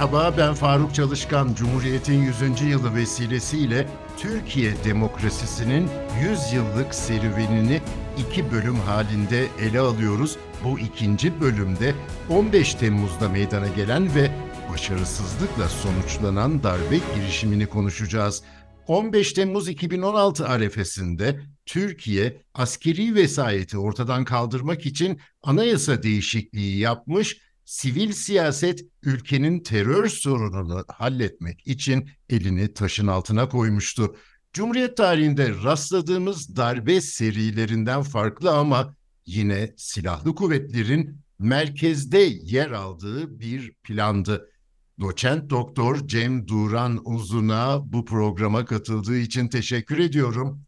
Merhaba ben Faruk Çalışkan. Cumhuriyet'in 100. yılı vesilesiyle Türkiye demokrasisinin 100 yıllık serüvenini iki bölüm halinde ele alıyoruz. Bu ikinci bölümde 15 Temmuz'da meydana gelen ve başarısızlıkla sonuçlanan darbe girişimini konuşacağız. 15 Temmuz 2016 arefesinde Türkiye askeri vesayeti ortadan kaldırmak için anayasa değişikliği yapmış sivil siyaset ülkenin terör sorununu halletmek için elini taşın altına koymuştu. Cumhuriyet tarihinde rastladığımız darbe serilerinden farklı ama yine silahlı kuvvetlerin merkezde yer aldığı bir plandı. Doçent Doktor Cem Duran Uzun'a bu programa katıldığı için teşekkür ediyorum.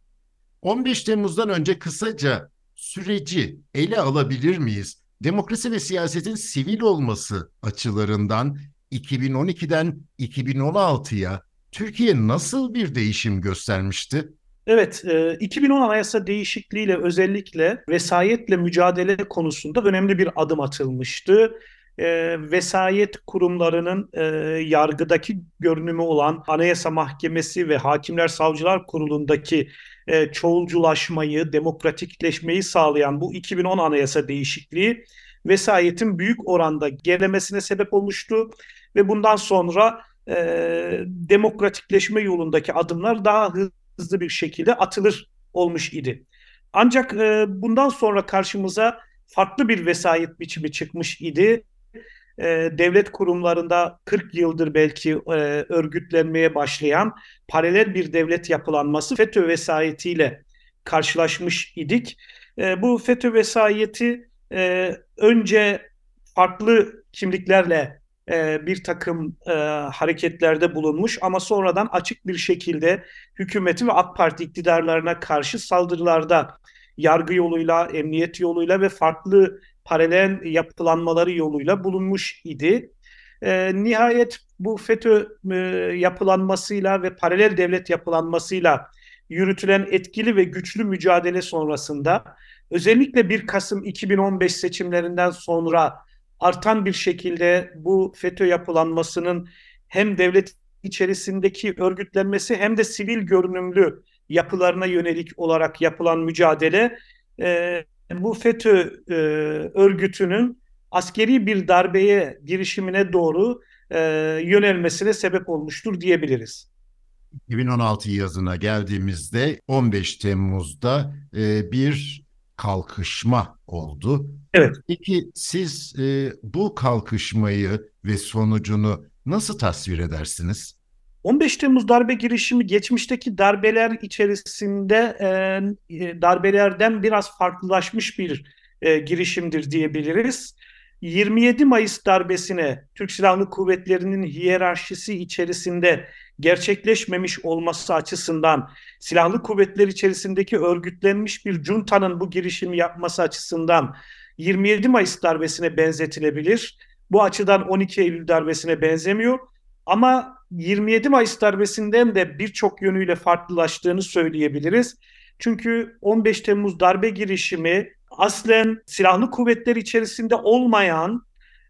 15 Temmuz'dan önce kısaca süreci ele alabilir miyiz? Demokrasi ve siyasetin sivil olması açılarından 2012'den 2016'ya Türkiye nasıl bir değişim göstermişti? Evet, 2010 e, anayasa değişikliğiyle özellikle vesayetle mücadele konusunda önemli bir adım atılmıştı. E, vesayet kurumlarının e, yargıdaki görünümü olan Anayasa Mahkemesi ve Hakimler Savcılar Kurulu'ndaki e, çoğulculaşmayı, demokratikleşmeyi sağlayan bu 2010 anayasa değişikliği vesayetin büyük oranda gerilemesine sebep olmuştu ve bundan sonra e, demokratikleşme yolundaki adımlar daha hızlı bir şekilde atılır olmuş idi. Ancak e, bundan sonra karşımıza farklı bir vesayet biçimi çıkmış idi e, devlet kurumlarında 40 yıldır belki e, örgütlenmeye başlayan paralel bir devlet yapılanması FETÖ vesayetiyle karşılaşmış idik. E, bu FETÖ vesayeti e, önce farklı kimliklerle e, bir takım e, hareketlerde bulunmuş ama sonradan açık bir şekilde hükümeti ve AK Parti iktidarlarına karşı saldırılarda yargı yoluyla, emniyet yoluyla ve farklı paralel yapılanmaları yoluyla bulunmuş idi. E, nihayet bu FETÖ e, yapılanmasıyla ve paralel devlet yapılanmasıyla yürütülen etkili ve güçlü mücadele sonrasında özellikle 1 Kasım 2015 seçimlerinden sonra artan bir şekilde bu FETÖ yapılanmasının hem devlet içerisindeki örgütlenmesi hem de sivil görünümlü yapılarına yönelik olarak yapılan mücadele e, bu FETÖ e, örgütünün askeri bir darbeye girişimine doğru e, yönelmesine sebep olmuştur diyebiliriz. 2016 yazına geldiğimizde 15 Temmuz'da e, bir kalkışma oldu. Evet. Peki siz e, bu kalkışmayı ve sonucunu nasıl tasvir edersiniz? 15 Temmuz darbe girişimi geçmişteki darbeler içerisinde e, e, darbelerden biraz farklılaşmış bir e, girişimdir diyebiliriz. 27 Mayıs darbesine Türk Silahlı Kuvvetleri'nin hiyerarşisi içerisinde gerçekleşmemiş olması açısından silahlı kuvvetler içerisindeki örgütlenmiş bir juntanın bu girişimi yapması açısından 27 Mayıs darbesine benzetilebilir. Bu açıdan 12 Eylül darbesine benzemiyor. Ama 27 Mayıs darbesinden de birçok yönüyle farklılaştığını söyleyebiliriz. Çünkü 15 Temmuz darbe girişimi aslen silahlı kuvvetler içerisinde olmayan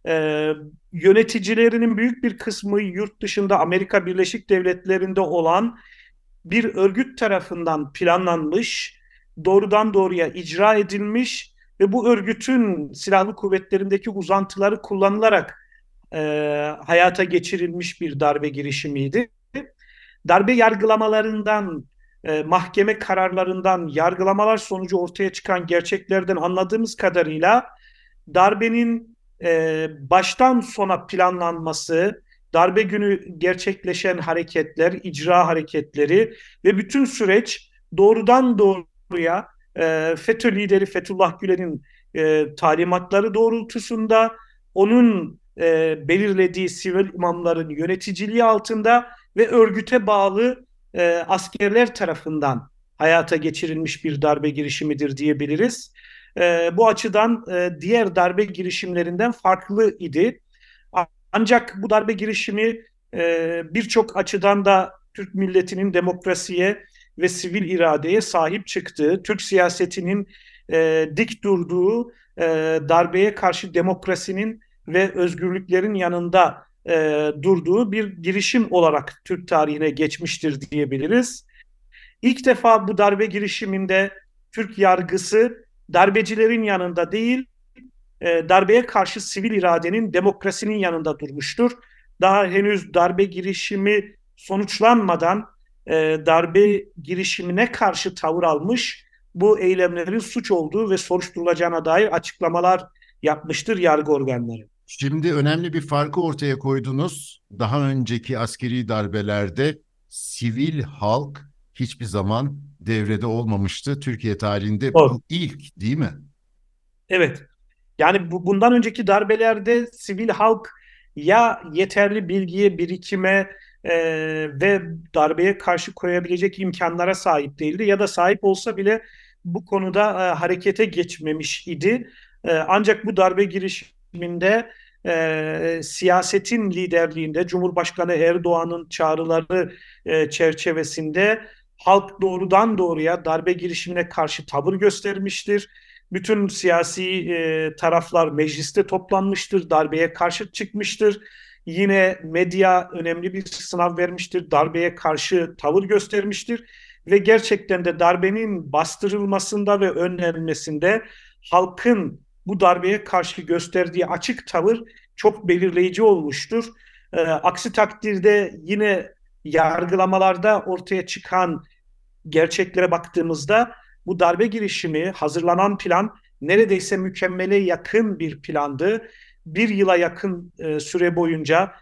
e, yöneticilerinin büyük bir kısmı yurt dışında Amerika Birleşik Devletleri'nde olan bir örgüt tarafından planlanmış, doğrudan doğruya icra edilmiş ve bu örgütün silahlı kuvvetlerindeki uzantıları kullanılarak e, hayata geçirilmiş bir darbe girişimiydi. Darbe yargılamalarından, e, mahkeme kararlarından, yargılamalar sonucu ortaya çıkan gerçeklerden anladığımız kadarıyla darbenin e, baştan sona planlanması, darbe günü gerçekleşen hareketler, icra hareketleri ve bütün süreç doğrudan doğruya e, FETÖ lideri Fethullah Gülen'in e, talimatları doğrultusunda onun e, belirlediği sivil imamların yöneticiliği altında ve örgüte bağlı e, askerler tarafından hayata geçirilmiş bir darbe girişimidir diyebiliriz. E, bu açıdan e, diğer darbe girişimlerinden farklı idi. Ancak bu darbe girişimi e, birçok açıdan da Türk milletinin demokrasiye ve sivil iradeye sahip çıktığı, Türk siyasetinin e, dik durduğu, e, darbeye karşı demokrasinin ve özgürlüklerin yanında e, durduğu bir girişim olarak Türk tarihine geçmiştir diyebiliriz. İlk defa bu darbe girişiminde Türk yargısı darbecilerin yanında değil, e, darbeye karşı sivil iradenin, demokrasinin yanında durmuştur. Daha henüz darbe girişimi sonuçlanmadan e, darbe girişimine karşı tavır almış, bu eylemlerin suç olduğu ve soruşturulacağına dair açıklamalar yapmıştır yargı organları. Şimdi önemli bir farkı ortaya koydunuz. Daha önceki askeri darbelerde sivil halk hiçbir zaman devrede olmamıştı. Türkiye tarihinde Doğru. bu ilk değil mi? Evet. Yani bu, bundan önceki darbelerde sivil halk ya yeterli bilgiye, birikime e, ve darbeye karşı koyabilecek imkanlara sahip değildi ya da sahip olsa bile bu konuda e, harekete geçmemiş idi. E, ancak bu darbe girişiminde e, siyasetin liderliğinde Cumhurbaşkanı Erdoğan'ın çağrıları e, çerçevesinde halk doğrudan doğruya darbe girişimine karşı tavır göstermiştir. Bütün siyasi e, taraflar mecliste toplanmıştır, darbeye karşı çıkmıştır. Yine medya önemli bir sınav vermiştir, darbeye karşı tavır göstermiştir ve gerçekten de darbenin bastırılmasında ve önlenmesinde halkın bu darbeye karşı gösterdiği açık tavır çok belirleyici olmuştur. E, aksi takdirde yine yargılamalarda ortaya çıkan gerçeklere baktığımızda bu darbe girişimi hazırlanan plan neredeyse mükemmele yakın bir plandı. Bir yıla yakın e, süre boyunca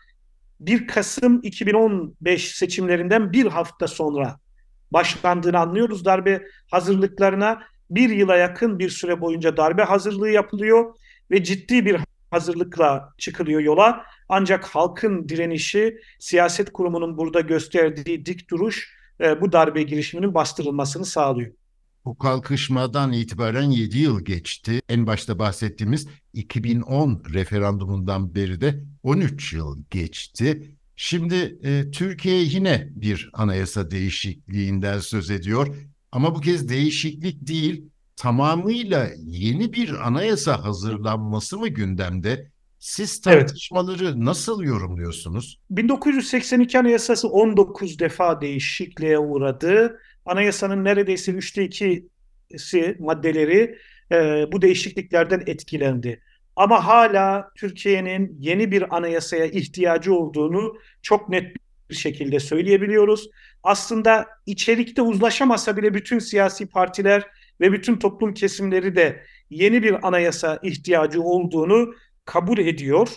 1 Kasım 2015 seçimlerinden bir hafta sonra başlandığını anlıyoruz darbe hazırlıklarına. Bir yıla yakın bir süre boyunca darbe hazırlığı yapılıyor ve ciddi bir hazırlıkla çıkılıyor yola. Ancak halkın direnişi, siyaset kurumunun burada gösterdiği dik duruş e, bu darbe girişiminin bastırılmasını sağlıyor. Bu kalkışmadan itibaren 7 yıl geçti. En başta bahsettiğimiz 2010 referandumundan beri de 13 yıl geçti. Şimdi e, Türkiye yine bir anayasa değişikliğinden söz ediyor. Ama bu kez değişiklik değil, tamamıyla yeni bir anayasa hazırlanması mı gündemde? Siz tartışmaları evet. nasıl yorumluyorsunuz? 1982 Anayasası 19 defa değişikliğe uğradı. Anayasanın neredeyse üçte ikisi maddeleri e, bu değişikliklerden etkilendi. Ama hala Türkiye'nin yeni bir anayasaya ihtiyacı olduğunu çok net bir şekilde söyleyebiliyoruz. Aslında içerikte uzlaşamasa bile bütün siyasi partiler ve bütün toplum kesimleri de yeni bir anayasa ihtiyacı olduğunu kabul ediyor.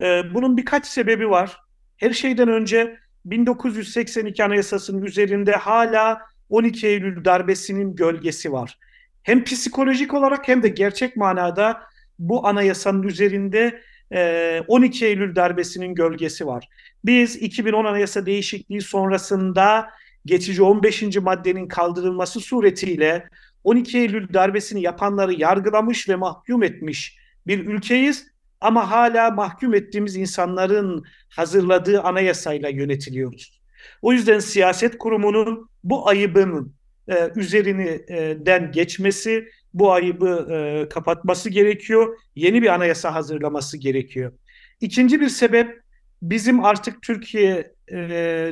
Ee, bunun birkaç sebebi var. Her şeyden önce 1982 Anayasası'nın üzerinde hala 12 Eylül darbesinin gölgesi var. Hem psikolojik olarak hem de gerçek manada bu anayasanın üzerinde 12 e, Eylül darbesinin gölgesi var. Biz 2010 Anayasa değişikliği sonrasında geçici 15. maddenin kaldırılması suretiyle 12 Eylül darbesini yapanları yargılamış ve mahkum etmiş bir ülkeyiz ama hala mahkum ettiğimiz insanların hazırladığı anayasayla yönetiliyoruz. O yüzden siyaset kurumunun bu ayıbın e, üzerinden geçmesi, bu ayıbı e, kapatması gerekiyor. Yeni bir anayasa hazırlaması gerekiyor. İkinci bir sebep bizim artık Türkiye e,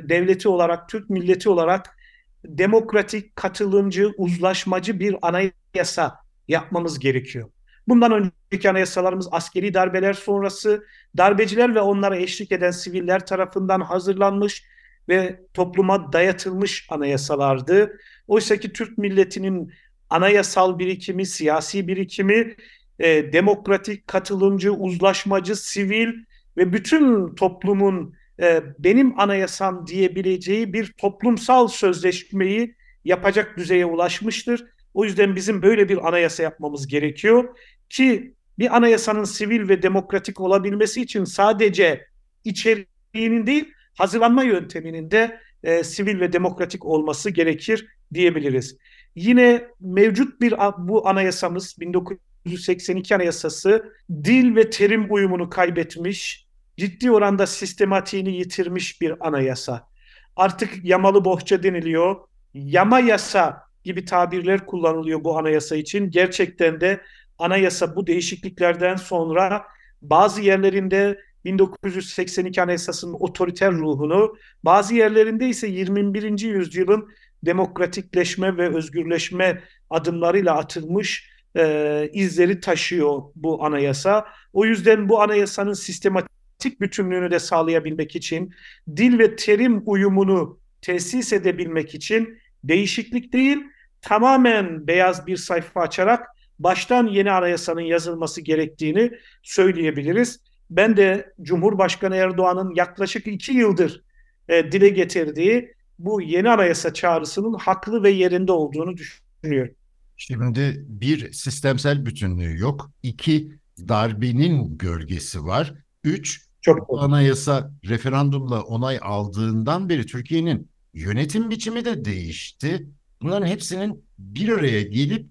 devleti olarak, Türk milleti olarak demokratik, katılımcı, uzlaşmacı bir anayasa yapmamız gerekiyor. Bundan önceki anayasalarımız askeri darbeler sonrası darbeciler ve onlara eşlik eden siviller tarafından hazırlanmış ve topluma dayatılmış anayasalardı. Oysa ki Türk milletinin anayasal birikimi, siyasi birikimi e, demokratik, katılımcı, uzlaşmacı, sivil ve bütün toplumun e, benim anayasam diyebileceği bir toplumsal sözleşmeyi yapacak düzeye ulaşmıştır. O yüzden bizim böyle bir anayasa yapmamız gerekiyor ki bir anayasanın sivil ve demokratik olabilmesi için sadece içeriğinin değil hazırlanma yönteminin de e, sivil ve demokratik olması gerekir diyebiliriz. Yine mevcut bir bu anayasamız 1982 anayasası dil ve terim uyumunu kaybetmiş, ciddi oranda sistematiğini yitirmiş bir anayasa. Artık yamalı bohça deniliyor. Yama yasa gibi tabirler kullanılıyor bu anayasa için. Gerçekten de anayasa bu değişikliklerden sonra bazı yerlerinde 1982 Anayasası'nın otoriter ruhunu, bazı yerlerinde ise 21. yüzyılın demokratikleşme ve özgürleşme adımlarıyla atılmış e, izleri taşıyor bu anayasa. O yüzden bu anayasanın sistematik bütünlüğünü de sağlayabilmek için, dil ve terim uyumunu tesis edebilmek için değişiklik değil, tamamen beyaz bir sayfa açarak baştan yeni anayasanın yazılması gerektiğini söyleyebiliriz. Ben de Cumhurbaşkanı Erdoğan'ın yaklaşık iki yıldır e, dile getirdiği bu yeni anayasa çağrısının haklı ve yerinde olduğunu düşünüyorum. Şimdi bir sistemsel bütünlüğü yok. İki darbenin gölgesi var. Üç Çok bu anayasa referandumla onay aldığından beri Türkiye'nin yönetim biçimi de değişti. Bunların hepsinin bir araya gelip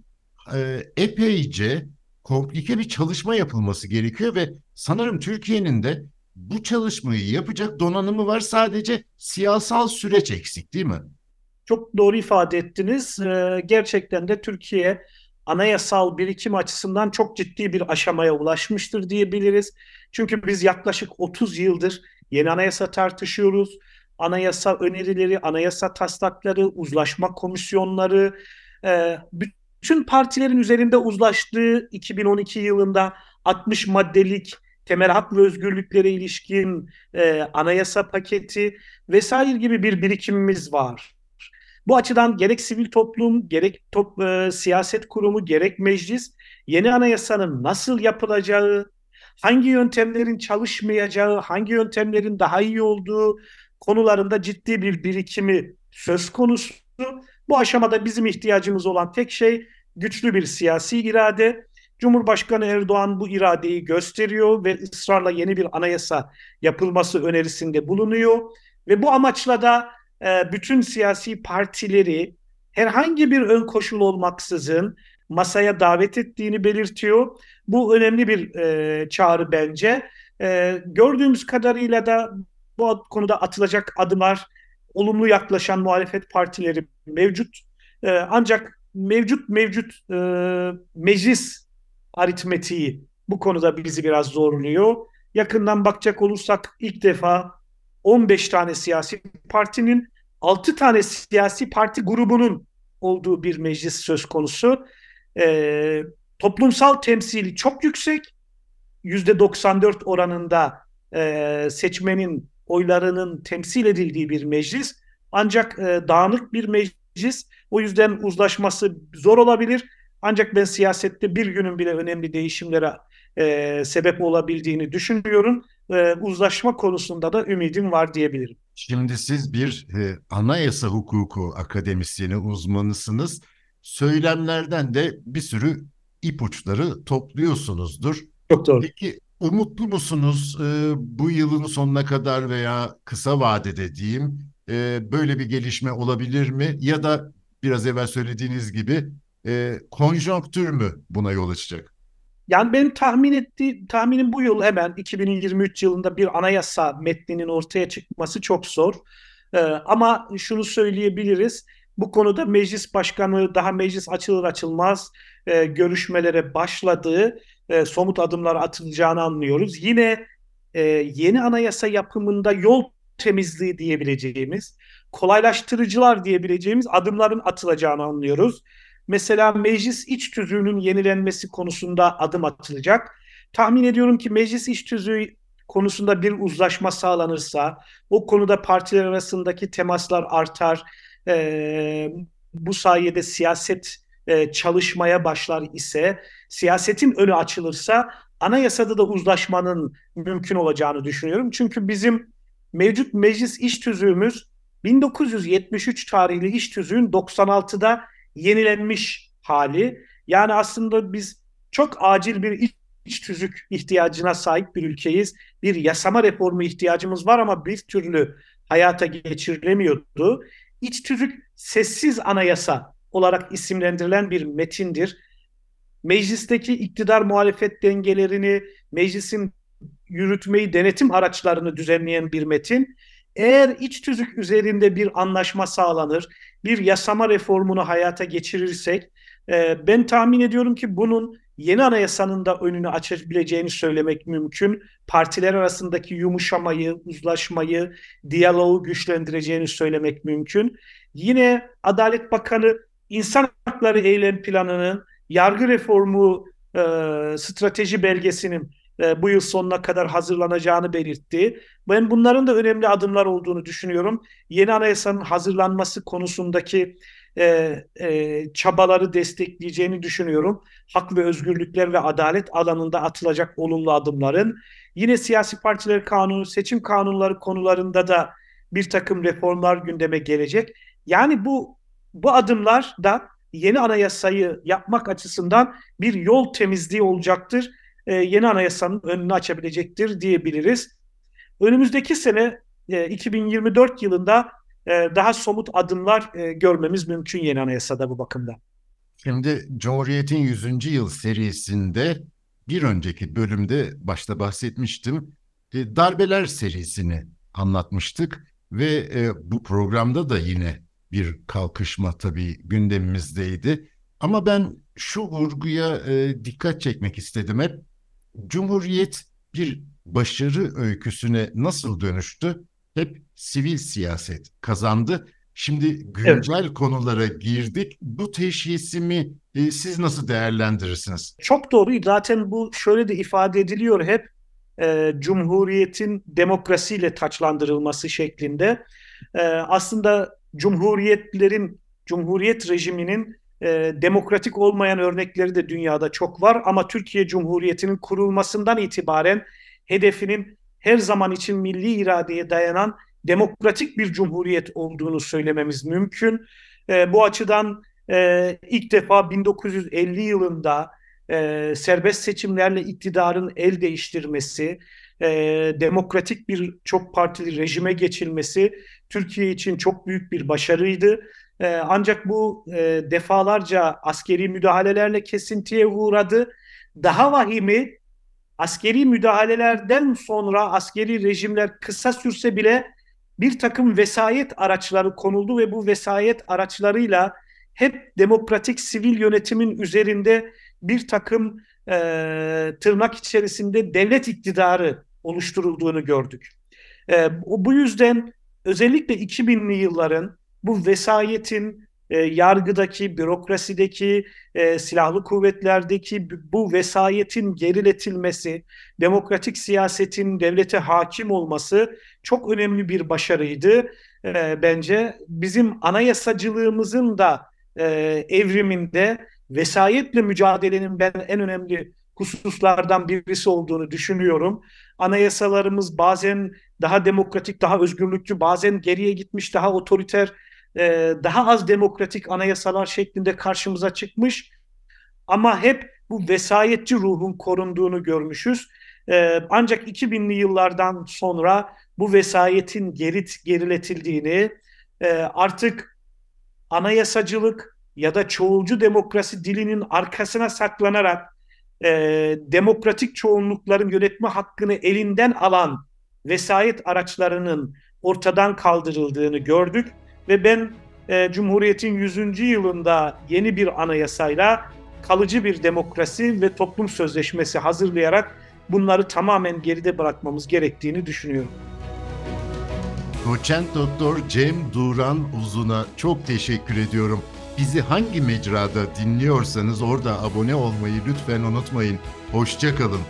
e, epeyce komplike bir çalışma yapılması gerekiyor ve sanırım Türkiye'nin de bu çalışmayı yapacak donanımı var. Sadece siyasal süreç eksik değil mi? Çok doğru ifade ettiniz. Ee, gerçekten de Türkiye anayasal birikim açısından çok ciddi bir aşamaya ulaşmıştır diyebiliriz. Çünkü biz yaklaşık 30 yıldır yeni anayasa tartışıyoruz. Anayasa önerileri, anayasa taslakları, uzlaşma komisyonları, e, bütün partilerin üzerinde uzlaştığı 2012 yılında 60 maddelik temel hak ve özgürlüklere ilişkin e, anayasa paketi vesaire gibi bir birikimimiz var. Bu açıdan gerek sivil toplum, gerek top, e, siyaset kurumu, gerek meclis yeni anayasanın nasıl yapılacağı, hangi yöntemlerin çalışmayacağı, hangi yöntemlerin daha iyi olduğu konularında ciddi bir birikimi söz konusu. Bu aşamada bizim ihtiyacımız olan tek şey güçlü bir siyasi irade. Cumhurbaşkanı Erdoğan bu iradeyi gösteriyor ve ısrarla yeni bir anayasa yapılması önerisinde bulunuyor. Ve bu amaçla da e, bütün siyasi partileri herhangi bir ön koşul olmaksızın masaya davet ettiğini belirtiyor. Bu önemli bir e, çağrı bence. E, gördüğümüz kadarıyla da bu konuda atılacak adımlar olumlu yaklaşan muhalefet partileri mevcut. E, ancak mevcut mevcut e, meclis aritmetiği bu konuda bizi biraz zorluyor. Yakından bakacak olursak ilk defa 15 tane siyasi partinin 6 tane siyasi parti grubunun olduğu bir meclis söz konusu. E, toplumsal temsili çok yüksek. %94 oranında e, seçmenin oylarının temsil edildiği bir meclis. Ancak e, dağınık bir meclis. O yüzden uzlaşması zor olabilir. Ancak ben siyasette bir günün bile önemli değişimlere e, sebep olabildiğini düşünüyorum. E, uzlaşma konusunda da ümidim var diyebilirim. Şimdi siz bir e, anayasa hukuku akademisyeni uzmanısınız. Söylemlerden de bir sürü ipuçları topluyorsunuzdur. Çok doğru. Peki umutlu musunuz e, bu yılın sonuna kadar veya kısa vadede diyeyim e, böyle bir gelişme olabilir mi? Ya da biraz evvel söylediğiniz gibi e, konjonktür mü buna yol açacak? Yani benim tahmin ettiğim, tahminim bu yıl hemen 2023 yılında bir anayasa metninin ortaya çıkması çok zor. Ee, ama şunu söyleyebiliriz. Bu konuda meclis başkanı daha meclis açılır açılmaz e, görüşmelere başladığı e, somut adımlar atılacağını anlıyoruz. Yine e, yeni anayasa yapımında yol temizliği diyebileceğimiz, kolaylaştırıcılar diyebileceğimiz adımların atılacağını anlıyoruz. Mesela meclis iç tüzüğünün yenilenmesi konusunda adım atılacak. Tahmin ediyorum ki meclis iç tüzüğü konusunda bir uzlaşma sağlanırsa, o konuda partiler arasındaki temaslar artar, e, bu sayede siyaset e, çalışmaya başlar ise, siyasetin önü açılırsa anayasada da uzlaşmanın mümkün olacağını düşünüyorum. Çünkü bizim mevcut meclis iş tüzüğümüz 1973 tarihli iş tüzüğün 96'da yenilenmiş hali. Yani aslında biz çok acil bir iç, tüzük ihtiyacına sahip bir ülkeyiz. Bir yasama reformu ihtiyacımız var ama bir türlü hayata geçirilemiyordu. İç tüzük sessiz anayasa olarak isimlendirilen bir metindir. Meclisteki iktidar muhalefet dengelerini, meclisin yürütmeyi, denetim araçlarını düzenleyen bir metin. Eğer iç tüzük üzerinde bir anlaşma sağlanır, bir yasama reformunu hayata geçirirsek, e, ben tahmin ediyorum ki bunun yeni anayasanın da önünü açabileceğini söylemek mümkün. Partiler arasındaki yumuşamayı, uzlaşmayı, diyaloğu güçlendireceğini söylemek mümkün. Yine Adalet Bakanı insan hakları eylem planının, yargı reformu e, strateji belgesinin e, bu yıl sonuna kadar hazırlanacağını belirtti. Ben bunların da önemli adımlar olduğunu düşünüyorum. Yeni anayasanın hazırlanması konusundaki e, e, çabaları destekleyeceğini düşünüyorum. Hak ve özgürlükler ve adalet alanında atılacak olumlu adımların. Yine siyasi partiler kanunu, seçim kanunları konularında da bir takım reformlar gündeme gelecek. Yani bu bu adımlar da yeni anayasayı yapmak açısından bir yol temizliği olacaktır. Ee, yeni anayasanın önünü açabilecektir diyebiliriz. Önümüzdeki sene e, 2024 yılında e, daha somut adımlar e, görmemiz mümkün yeni anayasada bu bakımda. Şimdi Cumhuriyet'in 100. yıl serisinde bir önceki bölümde başta bahsetmiştim. E, darbeler serisini anlatmıştık ve e, bu programda da yine bir kalkışma tabii gündemimizdeydi. Ama ben şu vurguya e, dikkat çekmek istedim hep. Cumhuriyet bir başarı öyküsüne nasıl dönüştü? Hep sivil siyaset kazandı. Şimdi güncel evet. konulara girdik. Bu teşhisimi e, siz nasıl değerlendirirsiniz? Çok doğru. Zaten bu şöyle de ifade ediliyor hep e, Cumhuriyet'in demokrasiyle taçlandırılması şeklinde. E, aslında Cumhuriyetlerin, Cumhuriyet rejiminin e, demokratik olmayan örnekleri de dünyada çok var ama Türkiye Cumhuriyeti'nin kurulmasından itibaren hedefinin her zaman için milli iradeye dayanan demokratik bir cumhuriyet olduğunu söylememiz mümkün. E, bu açıdan e, ilk defa 1950 yılında e, serbest seçimlerle iktidarın el değiştirmesi, e, demokratik bir çok partili rejime geçilmesi Türkiye için çok büyük bir başarıydı. E, ancak bu e, defalarca askeri müdahalelerle kesintiye uğradı. Daha vahimi askeri müdahalelerden sonra askeri rejimler kısa sürse bile bir takım vesayet araçları konuldu ve bu vesayet araçlarıyla hep demokratik sivil yönetimin üzerinde bir takım e, tırnak içerisinde devlet iktidarı oluşturulduğunu gördük. E, bu yüzden özellikle 2000'li yılların bu vesayetin e, yargıdaki, bürokrasideki, e, silahlı kuvvetlerdeki bu vesayetin geriletilmesi, demokratik siyasetin devlete hakim olması çok önemli bir başarıydı e, bence. Bizim anayasacılığımızın da e, evriminde vesayetle mücadelenin ben en önemli hususlardan birisi olduğunu düşünüyorum. Anayasalarımız bazen daha demokratik, daha özgürlükçü, bazen geriye gitmiş, daha otoriter e, daha az demokratik anayasalar şeklinde karşımıza çıkmış. Ama hep bu vesayetçi ruhun korunduğunu görmüşüz. E, ancak 2000'li yıllardan sonra bu vesayetin geri, geriletildiğini, e, artık anayasacılık ya da çoğulcu demokrasi dilinin arkasına saklanarak demokratik çoğunlukların yönetme hakkını elinden alan vesayet araçlarının ortadan kaldırıldığını gördük ve ben e, Cumhuriyet'in 100. yılında yeni bir anayasayla kalıcı bir demokrasi ve toplum sözleşmesi hazırlayarak bunları tamamen geride bırakmamız gerektiğini düşünüyorum. Doçent Doktor Cem Duran Uzun'a çok teşekkür ediyorum. Bizi hangi mecrada dinliyorsanız orada abone olmayı lütfen unutmayın. Hoşçakalın.